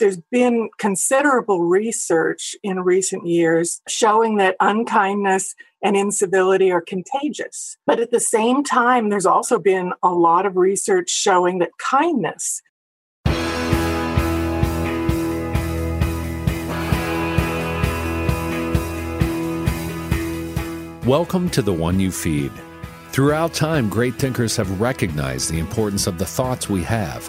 There's been considerable research in recent years showing that unkindness and incivility are contagious. But at the same time, there's also been a lot of research showing that kindness Welcome to the one you feed. Throughout time, great thinkers have recognized the importance of the thoughts we have.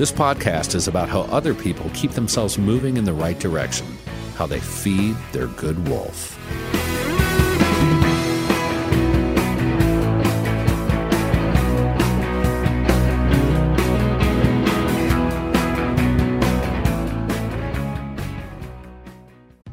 This podcast is about how other people keep themselves moving in the right direction, how they feed their good wolf.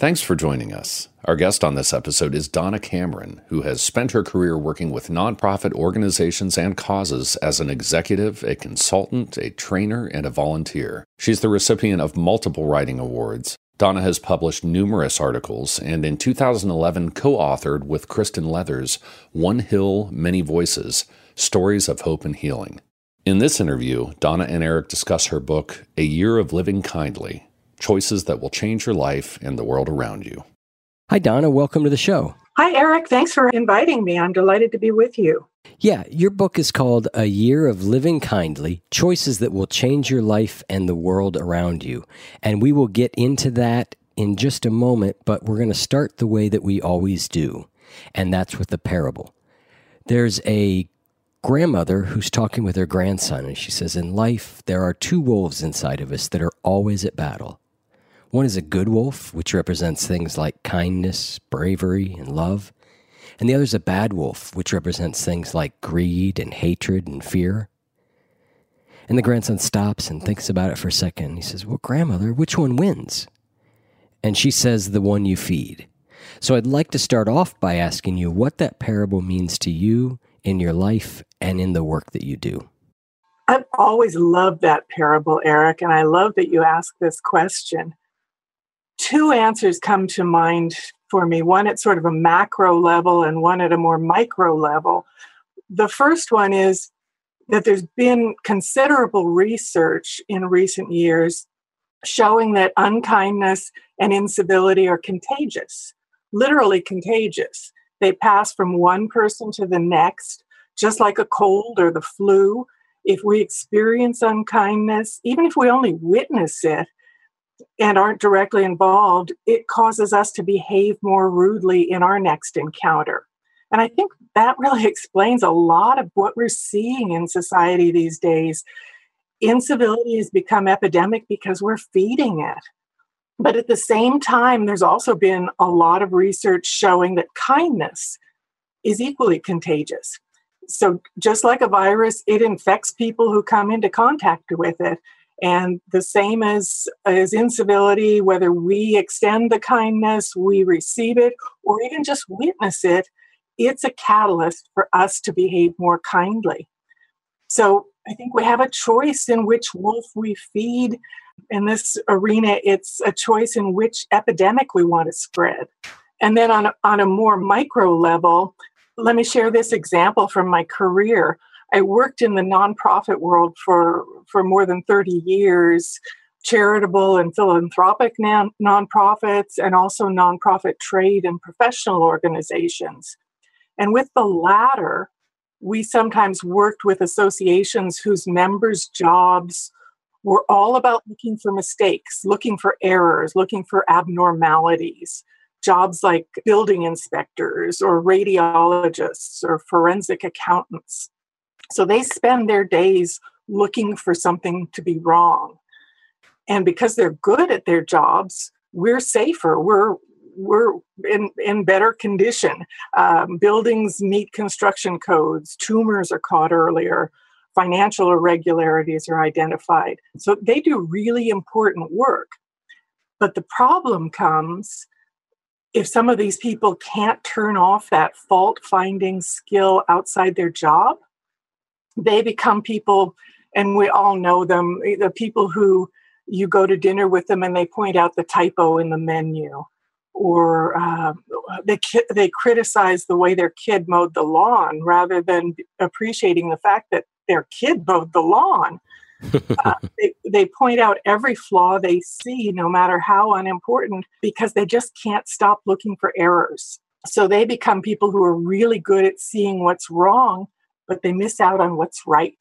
Thanks for joining us. Our guest on this episode is Donna Cameron, who has spent her career working with nonprofit organizations and causes as an executive, a consultant, a trainer, and a volunteer. She's the recipient of multiple writing awards. Donna has published numerous articles and in 2011 co authored with Kristen Leathers One Hill, Many Voices Stories of Hope and Healing. In this interview, Donna and Eric discuss her book, A Year of Living Kindly choices that will change your life and the world around you. Hi, Donna. Welcome to the show. Hi, Eric. Thanks for inviting me. I'm delighted to be with you. Yeah, your book is called A Year of Living Kindly Choices That Will Change Your Life and the World Around You. And we will get into that in just a moment, but we're going to start the way that we always do, and that's with the parable. There's a grandmother who's talking with her grandson, and she says, In life, there are two wolves inside of us that are always at battle. One is a good wolf, which represents things like kindness, bravery, and love. And the other is a bad wolf, which represents things like greed and hatred and fear. And the grandson stops and thinks about it for a second. He says, Well, grandmother, which one wins? And she says, The one you feed. So I'd like to start off by asking you what that parable means to you in your life and in the work that you do. I've always loved that parable, Eric, and I love that you ask this question two answers come to mind for me one at sort of a macro level and one at a more micro level. The first one is that there's been considerable research in recent years showing that unkindness and incivility are contagious, literally contagious. They pass from one person to the next, just like a cold or the flu. If we experience unkindness, even if we only witness it, and aren't directly involved, it causes us to behave more rudely in our next encounter. And I think that really explains a lot of what we're seeing in society these days. Incivility has become epidemic because we're feeding it. But at the same time, there's also been a lot of research showing that kindness is equally contagious. So, just like a virus, it infects people who come into contact with it. And the same as, as incivility, whether we extend the kindness, we receive it, or even just witness it, it's a catalyst for us to behave more kindly. So, I think we have a choice in which wolf we feed. In this arena, it's a choice in which epidemic we want to spread. And then on a, on a more micro level, let me share this example from my career. I worked in the nonprofit world for, for more than 30 years, charitable and philanthropic non- nonprofits, and also nonprofit trade and professional organizations. And with the latter, we sometimes worked with associations whose members' jobs were all about looking for mistakes, looking for errors, looking for abnormalities. Jobs like building inspectors or radiologists or forensic accountants. So they spend their days looking for something to be wrong. And because they're good at their jobs, we're safer. We're we're in, in better condition. Um, buildings meet construction codes, tumors are caught earlier, financial irregularities are identified. So they do really important work. But the problem comes if some of these people can't turn off that fault finding skill outside their job, they become people, and we all know them, the people who you go to dinner with them and they point out the typo in the menu or uh, they they criticize the way their kid mowed the lawn rather than appreciating the fact that their kid mowed the lawn. uh, they, they point out every flaw they see, no matter how unimportant, because they just can't stop looking for errors. So they become people who are really good at seeing what's wrong, but they miss out on what's right.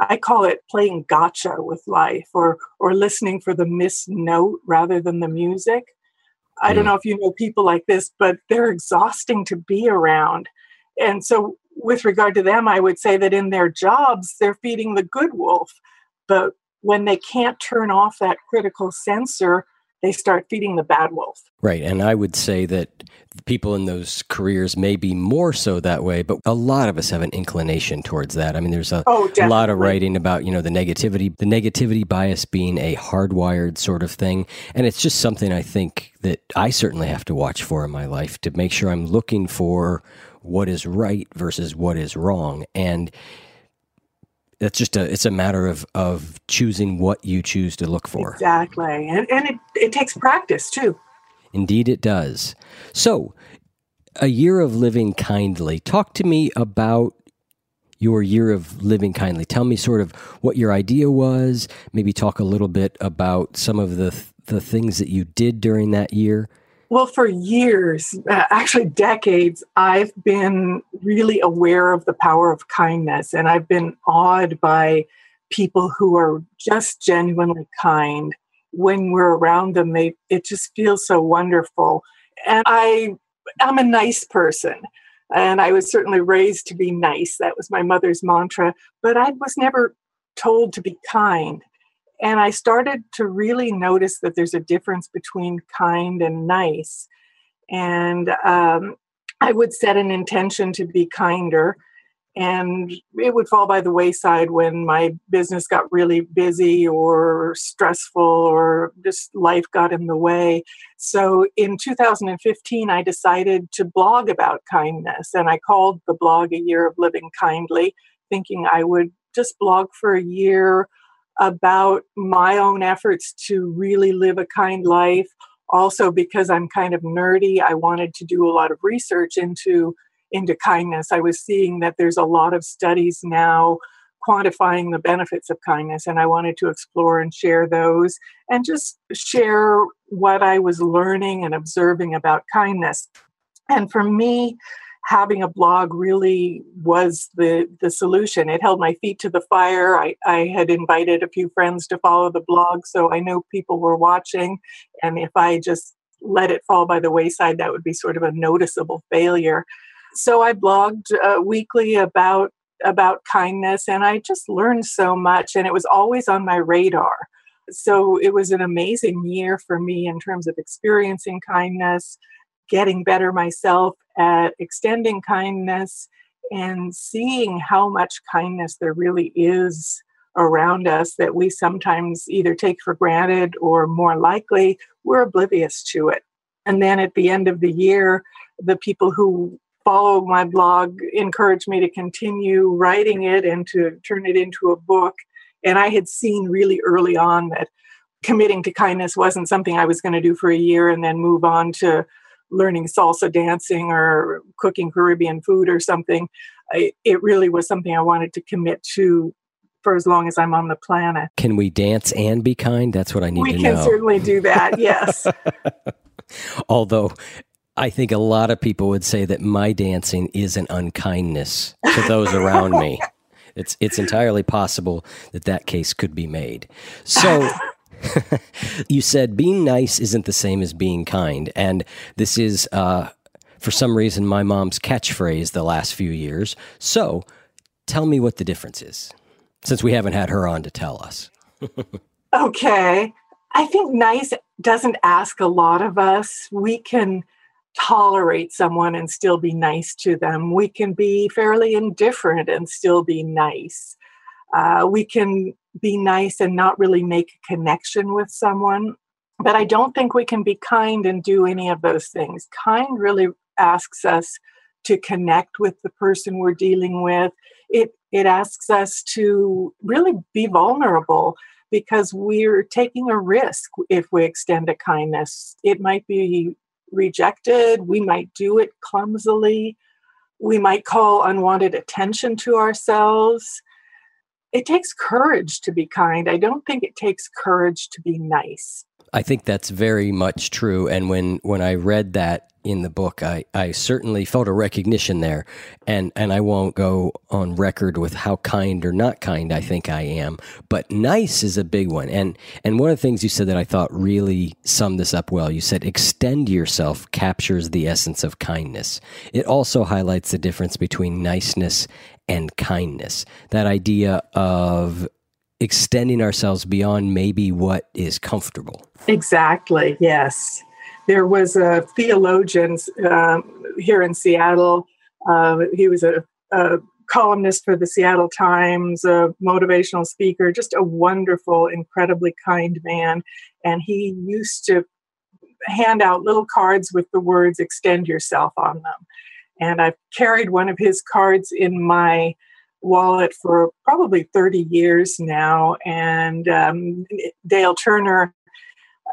I call it playing gotcha with life or or listening for the missed note rather than the music. I don't mm. know if you know people like this, but they're exhausting to be around. And so, with regard to them, I would say that in their jobs, they're feeding the good wolf. But when they can't turn off that critical censor, they start feeding the bad wolf. Right. And I would say that people in those careers may be more so that way, but a lot of us have an inclination towards that. I mean, there's a, oh, a lot of writing about, you know, the negativity, the negativity bias being a hardwired sort of thing. And it's just something I think that I certainly have to watch for in my life to make sure I'm looking for what is right versus what is wrong. And it's just a it's a matter of of choosing what you choose to look for. Exactly. And, and it, it takes practice too. Indeed it does. So a year of living kindly. Talk to me about your year of living kindly. Tell me sort of what your idea was. Maybe talk a little bit about some of the the things that you did during that year well, for years, uh, actually decades, I've been really aware of the power of kindness, and I've been awed by people who are just genuinely kind. When we're around them, they it just feels so wonderful. And I am a nice person, and I was certainly raised to be nice. That was my mother's mantra, but I was never told to be kind. And I started to really notice that there's a difference between kind and nice. And um, I would set an intention to be kinder. And it would fall by the wayside when my business got really busy or stressful or just life got in the way. So in 2015, I decided to blog about kindness. And I called the blog A Year of Living Kindly, thinking I would just blog for a year about my own efforts to really live a kind life. Also, because I'm kind of nerdy, I wanted to do a lot of research into into kindness. I was seeing that there's a lot of studies now quantifying the benefits of kindness, and I wanted to explore and share those and just share what I was learning and observing about kindness. And for me, having a blog really was the the solution. It held my feet to the fire. I, I had invited a few friends to follow the blog, so I know people were watching. And if I just let it fall by the wayside, that would be sort of a noticeable failure. So I blogged uh, weekly about about kindness, and I just learned so much, and it was always on my radar. So it was an amazing year for me in terms of experiencing kindness, getting better myself at extending kindness and seeing how much kindness there really is around us that we sometimes either take for granted or more likely we're oblivious to it. And then at the end of the year, the people who follow my blog encouraged me to continue writing it and to turn it into a book. And I had seen really early on that committing to kindness wasn't something I was going to do for a year and then move on to learning salsa dancing or cooking Caribbean food or something. I, it really was something I wanted to commit to for as long as I'm on the planet. Can we dance and be kind? That's what I need we to know. We can certainly do that, yes. Although I think a lot of people would say that my dancing is an unkindness to those around me. It's it's entirely possible that that case could be made. So you said being nice isn't the same as being kind, and this is uh, for some reason my mom's catchphrase the last few years. So tell me what the difference is, since we haven't had her on to tell us. okay, I think nice doesn't ask a lot of us. We can tolerate someone and still be nice to them. We can be fairly indifferent and still be nice. Uh, we can be nice and not really make a connection with someone. But I don't think we can be kind and do any of those things. Kind really asks us to connect with the person we're dealing with. It it asks us to really be vulnerable because we're taking a risk if we extend a kindness. It might be rejected, we might do it clumsily, we might call unwanted attention to ourselves. It takes courage to be kind. I don't think it takes courage to be nice. I think that's very much true. And when, when I read that in the book, I, I certainly felt a recognition there. And, and I won't go on record with how kind or not kind I think I am, but nice is a big one. And, and one of the things you said that I thought really summed this up well, you said extend yourself captures the essence of kindness. It also highlights the difference between niceness and kindness. That idea of extending ourselves beyond maybe what is comfortable. Exactly, yes. There was a theologian um, here in Seattle. Uh, he was a, a, columnist for the Seattle Times, a motivational speaker, just a wonderful, incredibly kind man. And he used to hand out little cards with the words extend yourself on them. And I've carried one of his cards in my wallet for probably 30 years now. And um, Dale Turner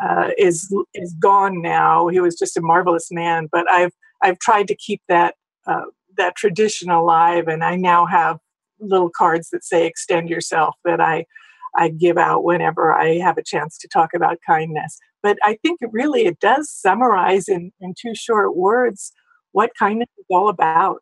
uh, is is gone now. He was just a marvelous man, but I've I've tried to keep that uh, that tradition alive, and I now have little cards that say "Extend yourself" that I I give out whenever I have a chance to talk about kindness. But I think it really it does summarize in in two short words what kindness is all about.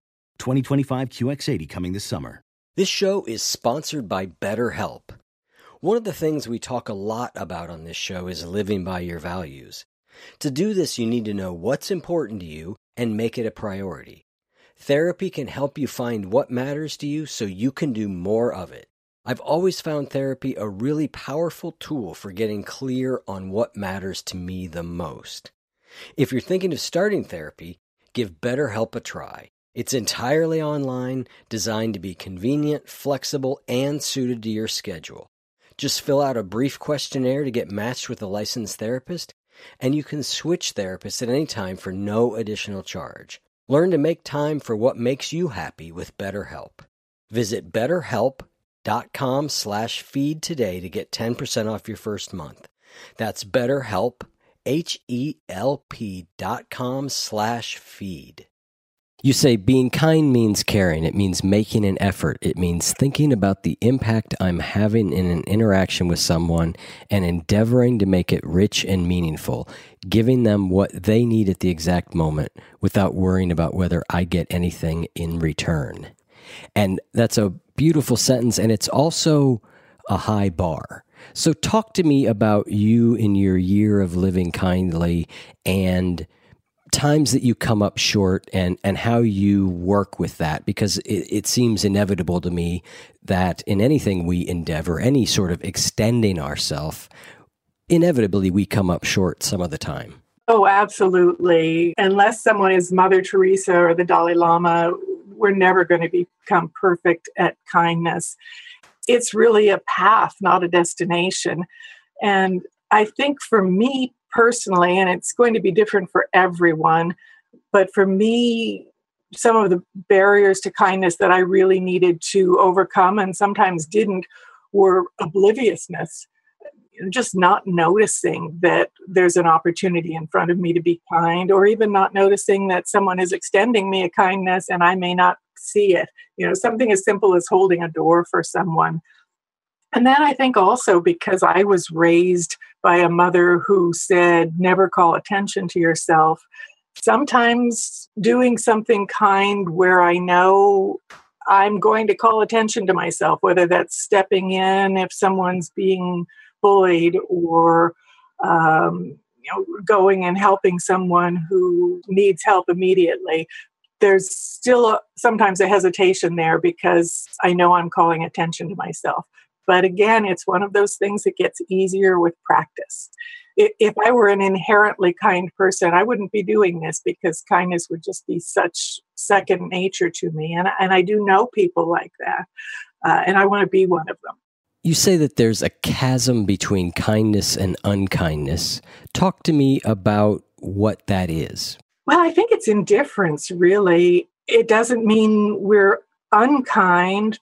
2025 QX80 coming this summer. This show is sponsored by BetterHelp. One of the things we talk a lot about on this show is living by your values. To do this, you need to know what's important to you and make it a priority. Therapy can help you find what matters to you so you can do more of it. I've always found therapy a really powerful tool for getting clear on what matters to me the most. If you're thinking of starting therapy, give BetterHelp a try. It's entirely online, designed to be convenient, flexible, and suited to your schedule. Just fill out a brief questionnaire to get matched with a licensed therapist, and you can switch therapists at any time for no additional charge. Learn to make time for what makes you happy with BetterHelp. Visit betterhelp.com slash feed today to get 10% off your first month. That's betterhelp, H-E-L-P dot com slash feed. You say being kind means caring. It means making an effort. It means thinking about the impact I'm having in an interaction with someone and endeavoring to make it rich and meaningful, giving them what they need at the exact moment without worrying about whether I get anything in return. And that's a beautiful sentence. And it's also a high bar. So, talk to me about you in your year of living kindly and times that you come up short and and how you work with that because it, it, seems inevitable to me that in anything we endeavor any sort of extending ourselves inevitably we come up short some of the time. Oh absolutely. Unless someone is mother teresa or the dalai lama we're never going to become perfect at kindness. It's really a path not a destination. And i think for me personally, and it's going to be different for everyone. But for me, some of the barriers to kindness that I really needed to overcome and sometimes didn't were obliviousness. Just not noticing that there's an opportunity in front of me to be kind, or even not noticing that someone is extending me a kindness and I may not see it. You know, something as simple as holding a door for someone and then I think also because I was raised by a mother who said, never call attention to yourself. Sometimes doing something kind where I know I'm going to call attention to myself, whether that's stepping in if someone's being bullied or um, you know, going and helping someone who needs help immediately. There's still a, sometimes a hesitation there because I know I'm calling attention to myself. But again, it's one of those things that gets easier with practice. If I were an inherently kind person, I wouldn't be doing this because kindness would just be such second nature to me. And, and I do know people like that. Uh, and I want to be one of them. You say that there's a chasm between kindness and unkindness. Talk to me about what that is. Well, I think it's indifference, really. It doesn't mean we're unkind,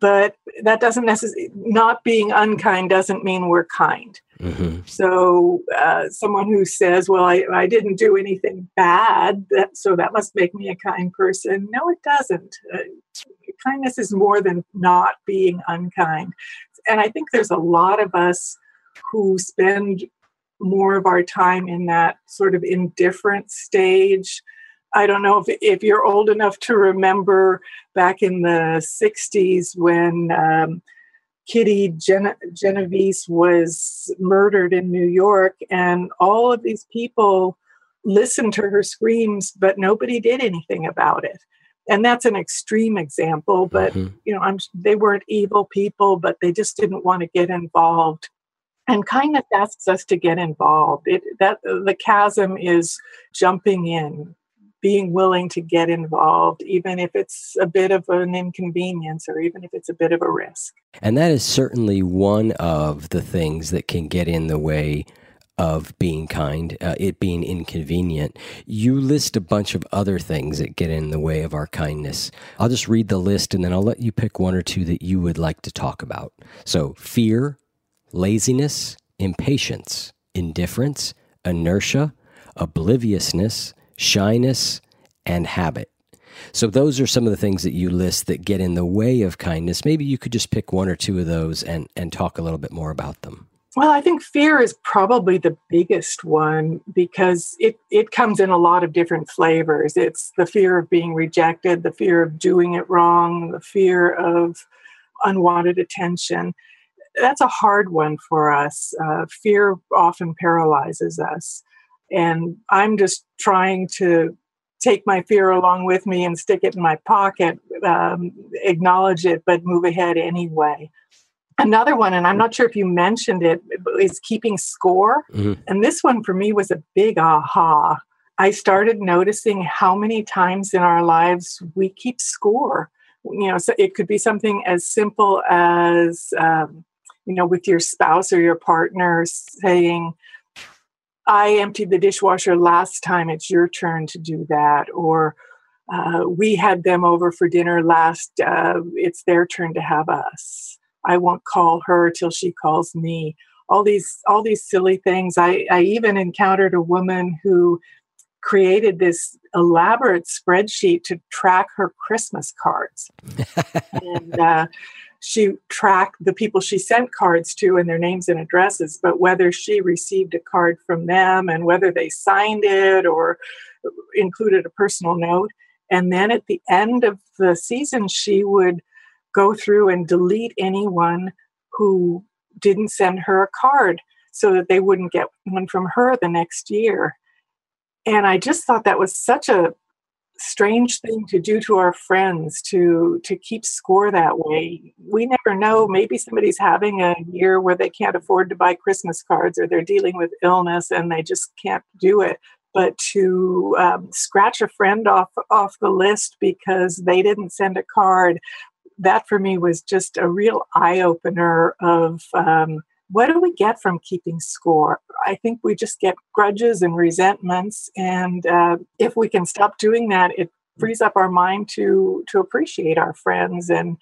but that doesn't necessarily not being unkind doesn't mean we're kind. Mm-hmm. so uh, someone who says well I, I didn't do anything bad that, so that must make me a kind person. No it doesn't. Uh, kindness is more than not being unkind. And i think there's a lot of us who spend more of our time in that sort of indifferent stage I don't know if, if you're old enough to remember back in the 60s when um, Kitty Gen- Genovese was murdered in New York, and all of these people listened to her screams, but nobody did anything about it. And that's an extreme example, but mm-hmm. you know, I'm, they weren't evil people, but they just didn't want to get involved. And kindness asks us to get involved. It, that the chasm is jumping in, being willing to get involved, even if it's a bit of an inconvenience or even if it's a bit of a risk. And that is certainly one of the things that can get in the way of being kind, uh, it being inconvenient. You list a bunch of other things that get in the way of our kindness. I'll just read the list and then I'll let you pick one or two that you would like to talk about. So, fear, laziness, impatience, indifference, inertia, obliviousness, shyness, and habit. So, those are some of the things that you list that get in the way of kindness. Maybe you could just pick one or two of those and, and talk a little bit more about them. Well, I think fear is probably the biggest one because it, it comes in a lot of different flavors. It's the fear of being rejected, the fear of doing it wrong, the fear of unwanted attention. That's a hard one for us. Uh, fear often paralyzes us. And I'm just trying to take my fear along with me and stick it in my pocket, um, acknowledge it, but move ahead anyway. Another one, and I'm not sure if you mentioned it, is keeping score. Mm-hmm. And this one for me was a big aha. I started noticing how many times in our lives we keep score. You know, so it could be something as simple as, um, you know, with your spouse or your partner saying, I emptied the dishwasher last time, it's your turn to do that. Or, uh, we had them over for dinner last, uh, it's their turn to have us. I won't call her till she calls me. All these, all these silly things. I, I even encountered a woman who created this elaborate spreadsheet to track her Christmas cards. and uh, she tracked the people she sent cards to and their names and addresses, but whether she received a card from them and whether they signed it or included a personal note. And then at the end of the season, she would go through and delete anyone who didn't send her a card so that they wouldn't get one from her the next year. And I just thought that was such a strange thing to do to our friends to to keep score that way. We never know. Maybe somebody's having a year where they can't afford to buy Christmas cards, or they're dealing with illness and they just can't do it. But to um, scratch a friend off off the list because they didn't send a card, that for me was just a real eye opener of um, what do we get from keeping score? I think we just get grudges and resentments, and uh, if we can stop doing that, it frees up our mind to to appreciate our friends and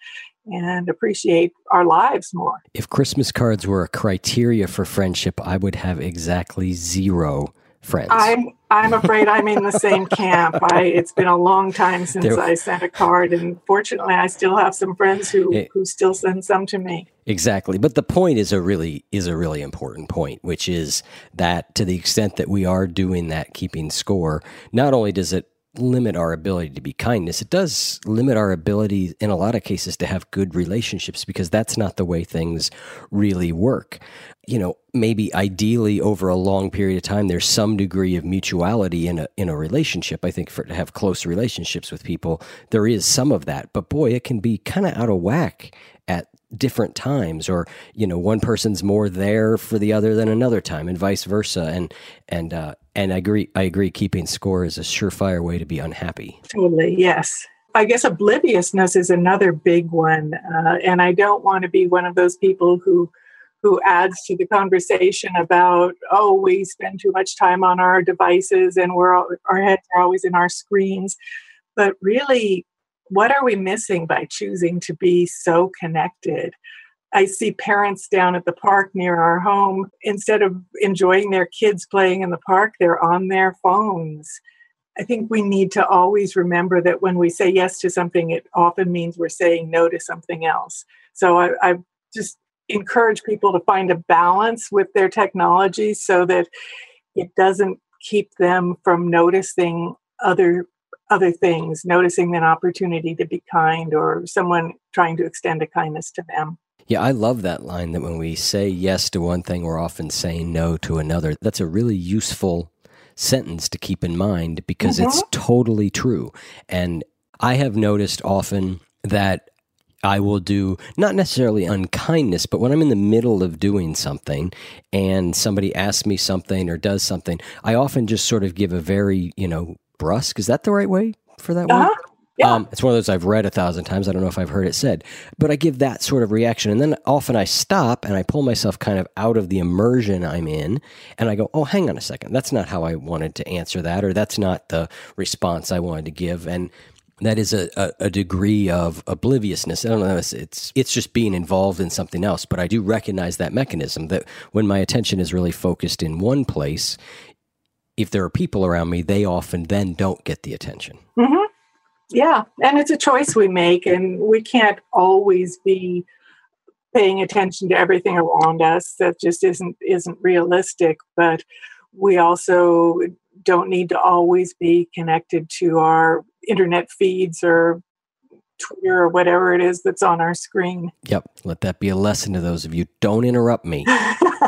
and appreciate our lives more. If Christmas cards were a criteria for friendship, I would have exactly zero friends. I'm I'm afraid I'm in the same camp. I it's been a long time since there, I sent a card, and fortunately, I still have some friends who it, who still send some to me. Exactly, but the point is a really is a really important point, which is that to the extent that we are doing that, keeping score, not only does it limit our ability to be kindness. It does limit our ability, in a lot of cases, to have good relationships because that's not the way things really work. You know, maybe ideally over a long period of time, there's some degree of mutuality in a in a relationship. I think for to have close relationships with people, there is some of that. But boy, it can be kind of out of whack at different times or you know one person's more there for the other than another time and vice versa and and uh and i agree i agree keeping score is a surefire way to be unhappy. Totally yes. I guess obliviousness is another big one uh, and i don't want to be one of those people who who adds to the conversation about oh we spend too much time on our devices and we're our heads are always in our screens. But really what are we missing by choosing to be so connected? I see parents down at the park near our home, instead of enjoying their kids playing in the park, they're on their phones. I think we need to always remember that when we say yes to something, it often means we're saying no to something else. So I, I just encourage people to find a balance with their technology so that it doesn't keep them from noticing other other things, noticing an opportunity to be kind or someone trying to extend a kindness to them. Yeah, I love that line that when we say yes to one thing, we're often saying no to another. That's a really useful sentence to keep in mind because mm-hmm. it's totally true. And I have noticed often that I will do not necessarily unkindness, but when I'm in the middle of doing something and somebody asks me something or does something, I often just sort of give a very, you know, brusque. Is that the right way for that uh-huh. word? Yeah. Um, it's one of those I've read a thousand times. I don't know if I've heard it said, but I give that sort of reaction. And then often I stop and I pull myself kind of out of the immersion I'm in and I go, oh, hang on a second. That's not how I wanted to answer that, or that's not the response I wanted to give. And that is a, a, a degree of obliviousness. I don't know. It's, it's, it's just being involved in something else, but I do recognize that mechanism that when my attention is really focused in one place, if there are people around me, they often then don't get the attention. Mm-hmm. Yeah, and it's a choice we make, and we can't always be paying attention to everything around us. That just isn't isn't realistic. But we also don't need to always be connected to our internet feeds or Twitter or whatever it is that's on our screen. Yep. Let that be a lesson to those of you. Don't interrupt me.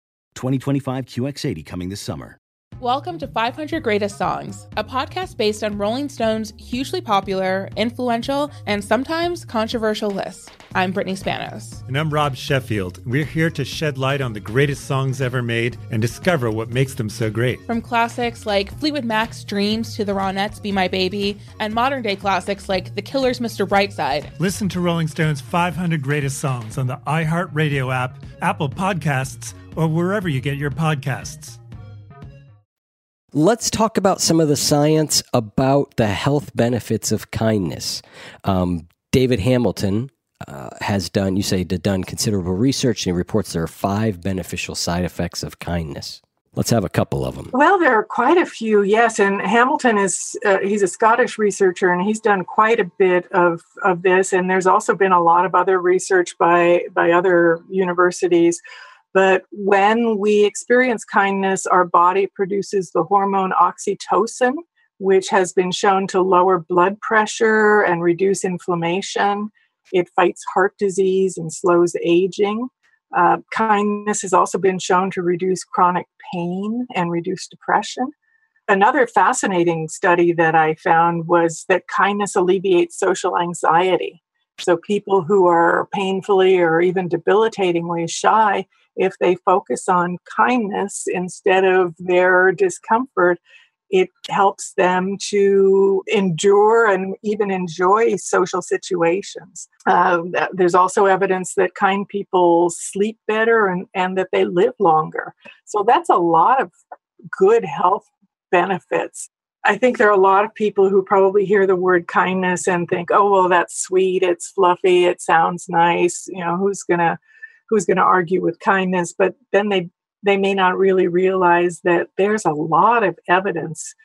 2025 QX80 coming this summer. Welcome to 500 Greatest Songs, a podcast based on Rolling Stone's hugely popular, influential, and sometimes controversial list. I'm Brittany Spanos. And I'm Rob Sheffield. We're here to shed light on the greatest songs ever made and discover what makes them so great. From classics like Fleetwood Mac's Dreams to the Ronettes' Be My Baby, and modern day classics like The Killer's Mr. Brightside. Listen to Rolling Stone's 500 Greatest Songs on the iHeartRadio app, Apple Podcasts, or wherever you get your podcasts. Let's talk about some of the science about the health benefits of kindness. Um, David Hamilton uh, has done, you say, done considerable research, and he reports there are five beneficial side effects of kindness. Let's have a couple of them. Well, there are quite a few, yes. And Hamilton is, uh, he's a Scottish researcher and he's done quite a bit of, of this. And there's also been a lot of other research by, by other universities but when we experience kindness, our body produces the hormone oxytocin, which has been shown to lower blood pressure and reduce inflammation. It fights heart disease and slows aging. Uh, kindness has also been shown to reduce chronic pain and reduce depression. Another fascinating study that I found was that kindness alleviates social anxiety. So, people who are painfully or even debilitatingly shy if they focus on kindness instead of their discomfort, it helps them to endure and even enjoy social situations. Uh, there's also evidence that kind people sleep better and, and that they live longer. So that's a lot of good health benefits. I think there are a lot of people who probably hear the word kindness and think, oh, well, that's sweet, it's fluffy, it sounds nice. You know, who's going to who's going to argue with kindness but then they they may not really realize that there's a lot of evidence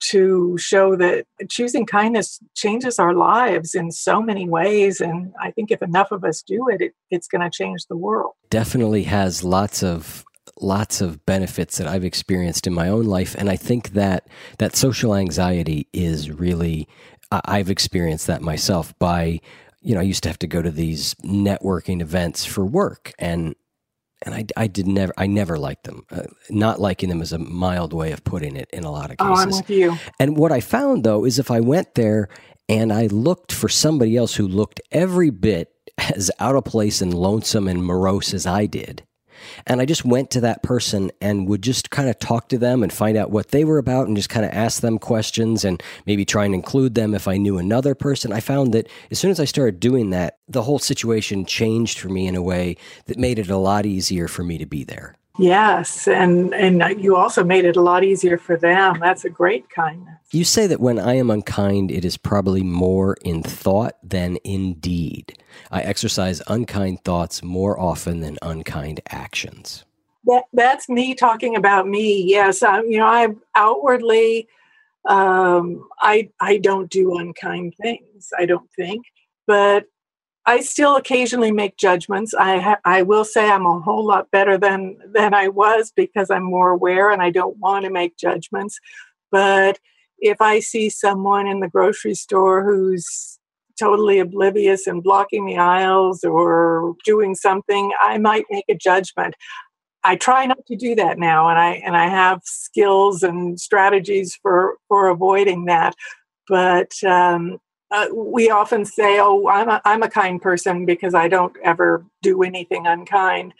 to show that choosing kindness changes our lives in so many ways and i think if enough of us do it, it it's going to change the world. Definitely has lots of lots of benefits that i've experienced in my own life and i think that that social anxiety is really i've experienced that myself by you know, I used to have to go to these networking events for work, and and I, I did never I never liked them. Uh, not liking them is a mild way of putting it in a lot of cases. Oh, I'm with you. And what I found though is if I went there and I looked for somebody else who looked every bit as out of place and lonesome and morose as I did, and I just went to that person and would just kind of talk to them and find out what they were about and just kind of ask them questions and maybe try and include them if I knew another person. I found that as soon as I started doing that, the whole situation changed for me in a way that made it a lot easier for me to be there. Yes, and and you also made it a lot easier for them. That's a great kindness. You say that when I am unkind, it is probably more in thought than in deed. I exercise unkind thoughts more often than unkind actions. That that's me talking about me. Yes, I'm. you know, I'm outwardly, um, I I don't do unkind things. I don't think, but I still occasionally make judgments. I ha- I will say I'm a whole lot better than than I was because I'm more aware and I don't want to make judgments. But if I see someone in the grocery store who's totally oblivious and blocking the aisles or doing something, I might make a judgment. I try not to do that now, and I and I have skills and strategies for for avoiding that. But um, uh, we often say, "Oh, I'm a, I'm a kind person because I don't ever do anything unkind."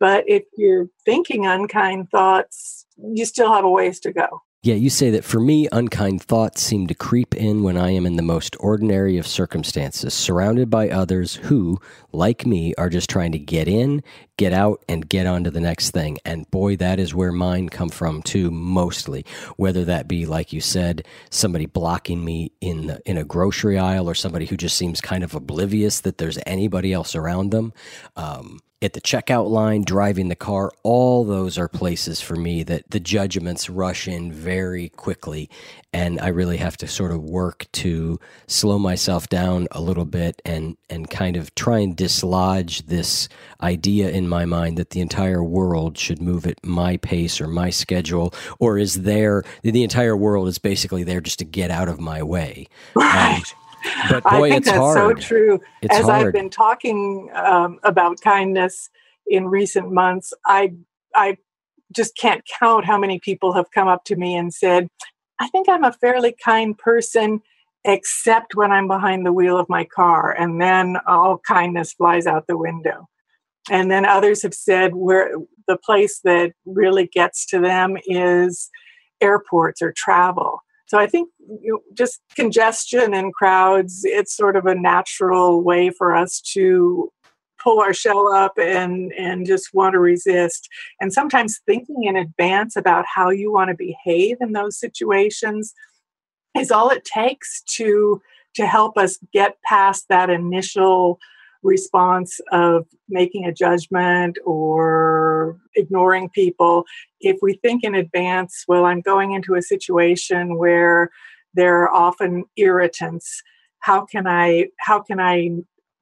But if you're thinking unkind thoughts, you still have a ways to go. Yeah, you say that for me, unkind thoughts seem to creep in when I am in the most ordinary of circumstances, surrounded by others who, like me, are just trying to get in, get out, and get on to the next thing. And boy, that is where mine come from too, mostly. Whether that be, like you said, somebody blocking me in the, in a grocery aisle, or somebody who just seems kind of oblivious that there's anybody else around them. Um, at the checkout line, driving the car, all those are places for me that the judgments rush in very quickly. And I really have to sort of work to slow myself down a little bit and, and kind of try and dislodge this idea in my mind that the entire world should move at my pace or my schedule, or is there, the entire world is basically there just to get out of my way. Right. Um, but boy, I think it's that's hard. so true. It's As hard. I've been talking um, about kindness in recent months, I I just can't count how many people have come up to me and said, "I think I'm a fairly kind person." Except when I'm behind the wheel of my car, and then all kindness flies out the window. And then others have said where the place that really gets to them is airports or travel. So I think you know, just congestion and crowds, it's sort of a natural way for us to pull our shell up and and just want to resist. And sometimes thinking in advance about how you want to behave in those situations is all it takes to to help us get past that initial response of making a judgment or ignoring people. If we think in advance well i'm going into a situation where there are often irritants how can i how can i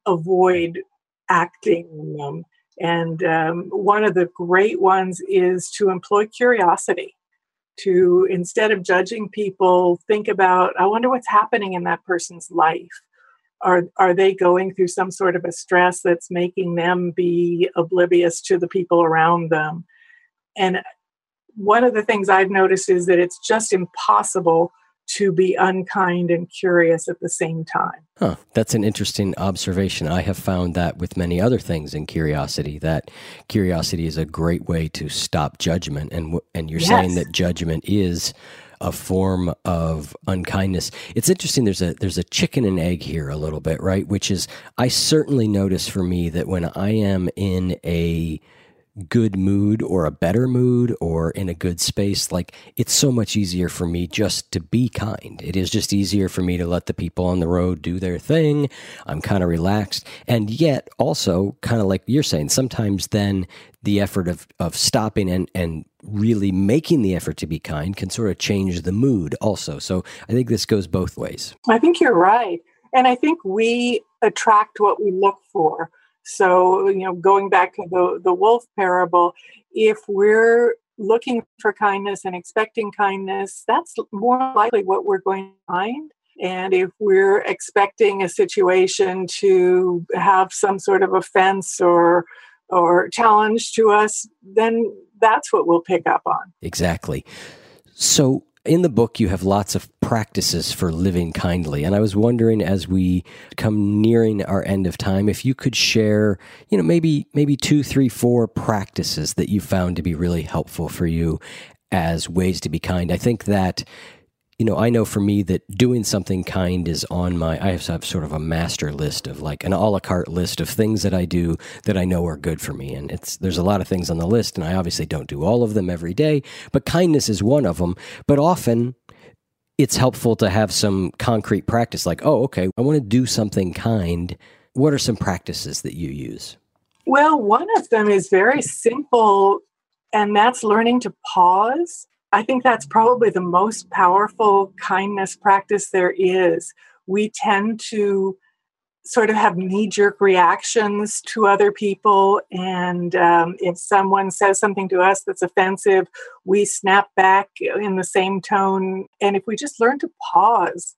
avoid acting on them? And um, one of the great ones is to employ curiosity to instead of judging people think about i wonder what's happening in that person's life are are they going through some sort of a stress that's making them be oblivious to the people around them and one of the things i've noticed is that it's just impossible to be unkind and curious at the same time Huh, that's an interesting observation. I have found that with many other things in curiosity, that curiosity is a great way to stop judgment. And and you're yes. saying that judgment is a form of unkindness. It's interesting. There's a there's a chicken and egg here a little bit, right? Which is I certainly notice for me that when I am in a good mood or a better mood or in a good space, like it's so much easier for me just to be kind. It is just easier for me to let the people on the road do their thing. I'm kind of relaxed. And yet, also, kind of like you're saying, sometimes then the effort of, of stopping and, and really making the effort to be kind can sort of change the mood also. So I think this goes both ways. I think you're right. And I think we attract what we look for. So, you know, going back to the, the wolf parable, if we're looking for kindness and expecting kindness, that's more likely what we're going to find. And if we're expecting a situation to have some sort of offense or or challenge to us, then that's what we'll pick up on. Exactly. So in the book, you have lots of practices for living kindly. And I was wondering as we come nearing our end of time, if you could share, you know, maybe, maybe two, three, four practices that you found to be really helpful for you as ways to be kind. I think that you know, I know for me that doing something kind is on my, I have sort of a master list of like an a la carte list of things that I do that I know are good for me. And it's, there's a lot of things on the list, and I obviously don't do all of them every day, but kindness is one of them. But often it's helpful to have some concrete practice like, oh, okay, I want to do something kind. What are some practices that you use? Well, one of them is very simple, and that's learning to pause I think that's probably the most powerful kindness practice there is. We tend to sort of have knee jerk reactions to other people. And um, if someone says something to us that's offensive, we snap back in the same tone. And if we just learn to pause,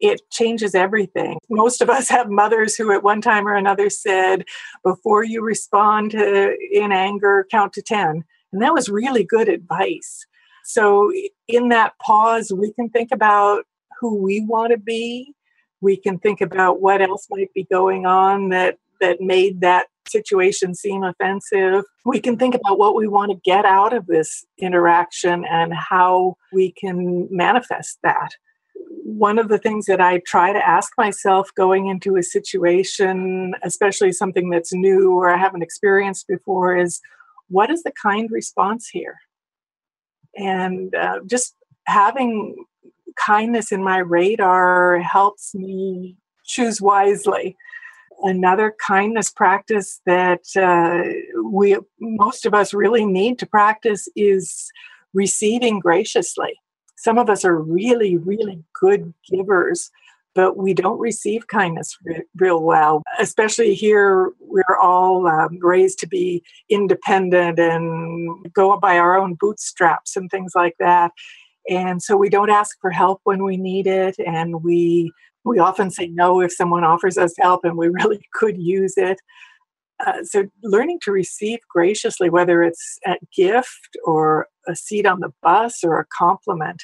it changes everything. Most of us have mothers who, at one time or another, said, Before you respond to, in anger, count to 10. And that was really good advice. So, in that pause, we can think about who we want to be. We can think about what else might be going on that that made that situation seem offensive. We can think about what we want to get out of this interaction and how we can manifest that. One of the things that I try to ask myself going into a situation, especially something that's new or I haven't experienced before, is what is the kind response here? And uh, just having kindness in my radar helps me choose wisely. Another kindness practice that uh, we most of us really need to practice is receiving graciously. Some of us are really, really good givers, but we don't receive kindness re- real well. Especially here, we're all um, raised to be independent and go by our own bootstraps and things like that. And so we don't ask for help when we need it, and we we often say no if someone offers us help and we really could use it. Uh, so, learning to receive graciously, whether it's a gift or a seat on the bus or a compliment,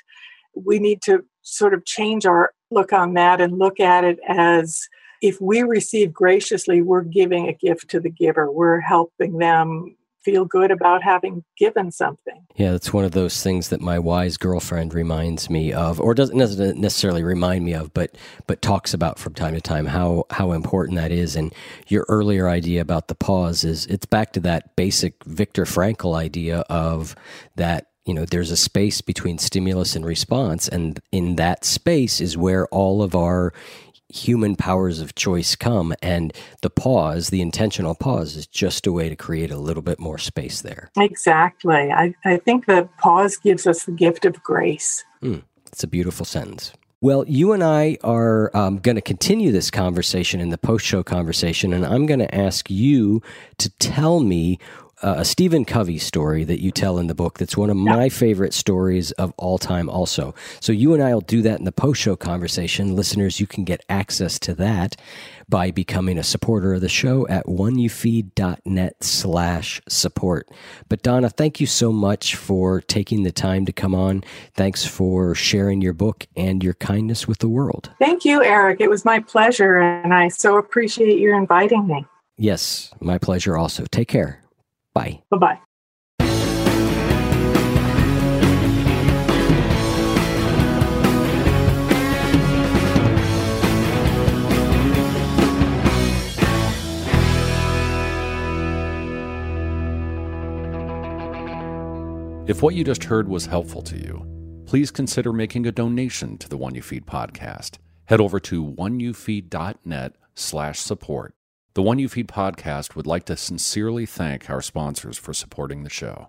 we need to sort of change our look on that and look at it as if we receive graciously, we're giving a gift to the giver. We're helping them feel good about having given something. Yeah, that's one of those things that my wise girlfriend reminds me of, or doesn't necessarily remind me of, but but talks about from time to time how how important that is. And your earlier idea about the pause is it's back to that basic Viktor Frankl idea of that you know there's a space between stimulus and response and in that space is where all of our human powers of choice come and the pause the intentional pause is just a way to create a little bit more space there. Exactly. I, I think that pause gives us the gift of grace. Mm, it's a beautiful sentence. Well, you and I are um, going to continue this conversation in the post show conversation, and I'm going to ask you to tell me a Stephen Covey story that you tell in the book that's one of my favorite stories of all time, also. So, you and I will do that in the post show conversation. Listeners, you can get access to that by becoming a supporter of the show at oneyoufeed.net slash support. But Donna, thank you so much for taking the time to come on. Thanks for sharing your book and your kindness with the world. Thank you, Eric. It was my pleasure, and I so appreciate your inviting me. Yes, my pleasure also. Take care. Bye. Bye bye. If what you just heard was helpful to you, please consider making a donation to the One You Feed podcast. Head over to oneyoufeed.net slash support the One You Feed podcast would like to sincerely thank our sponsors for supporting the show.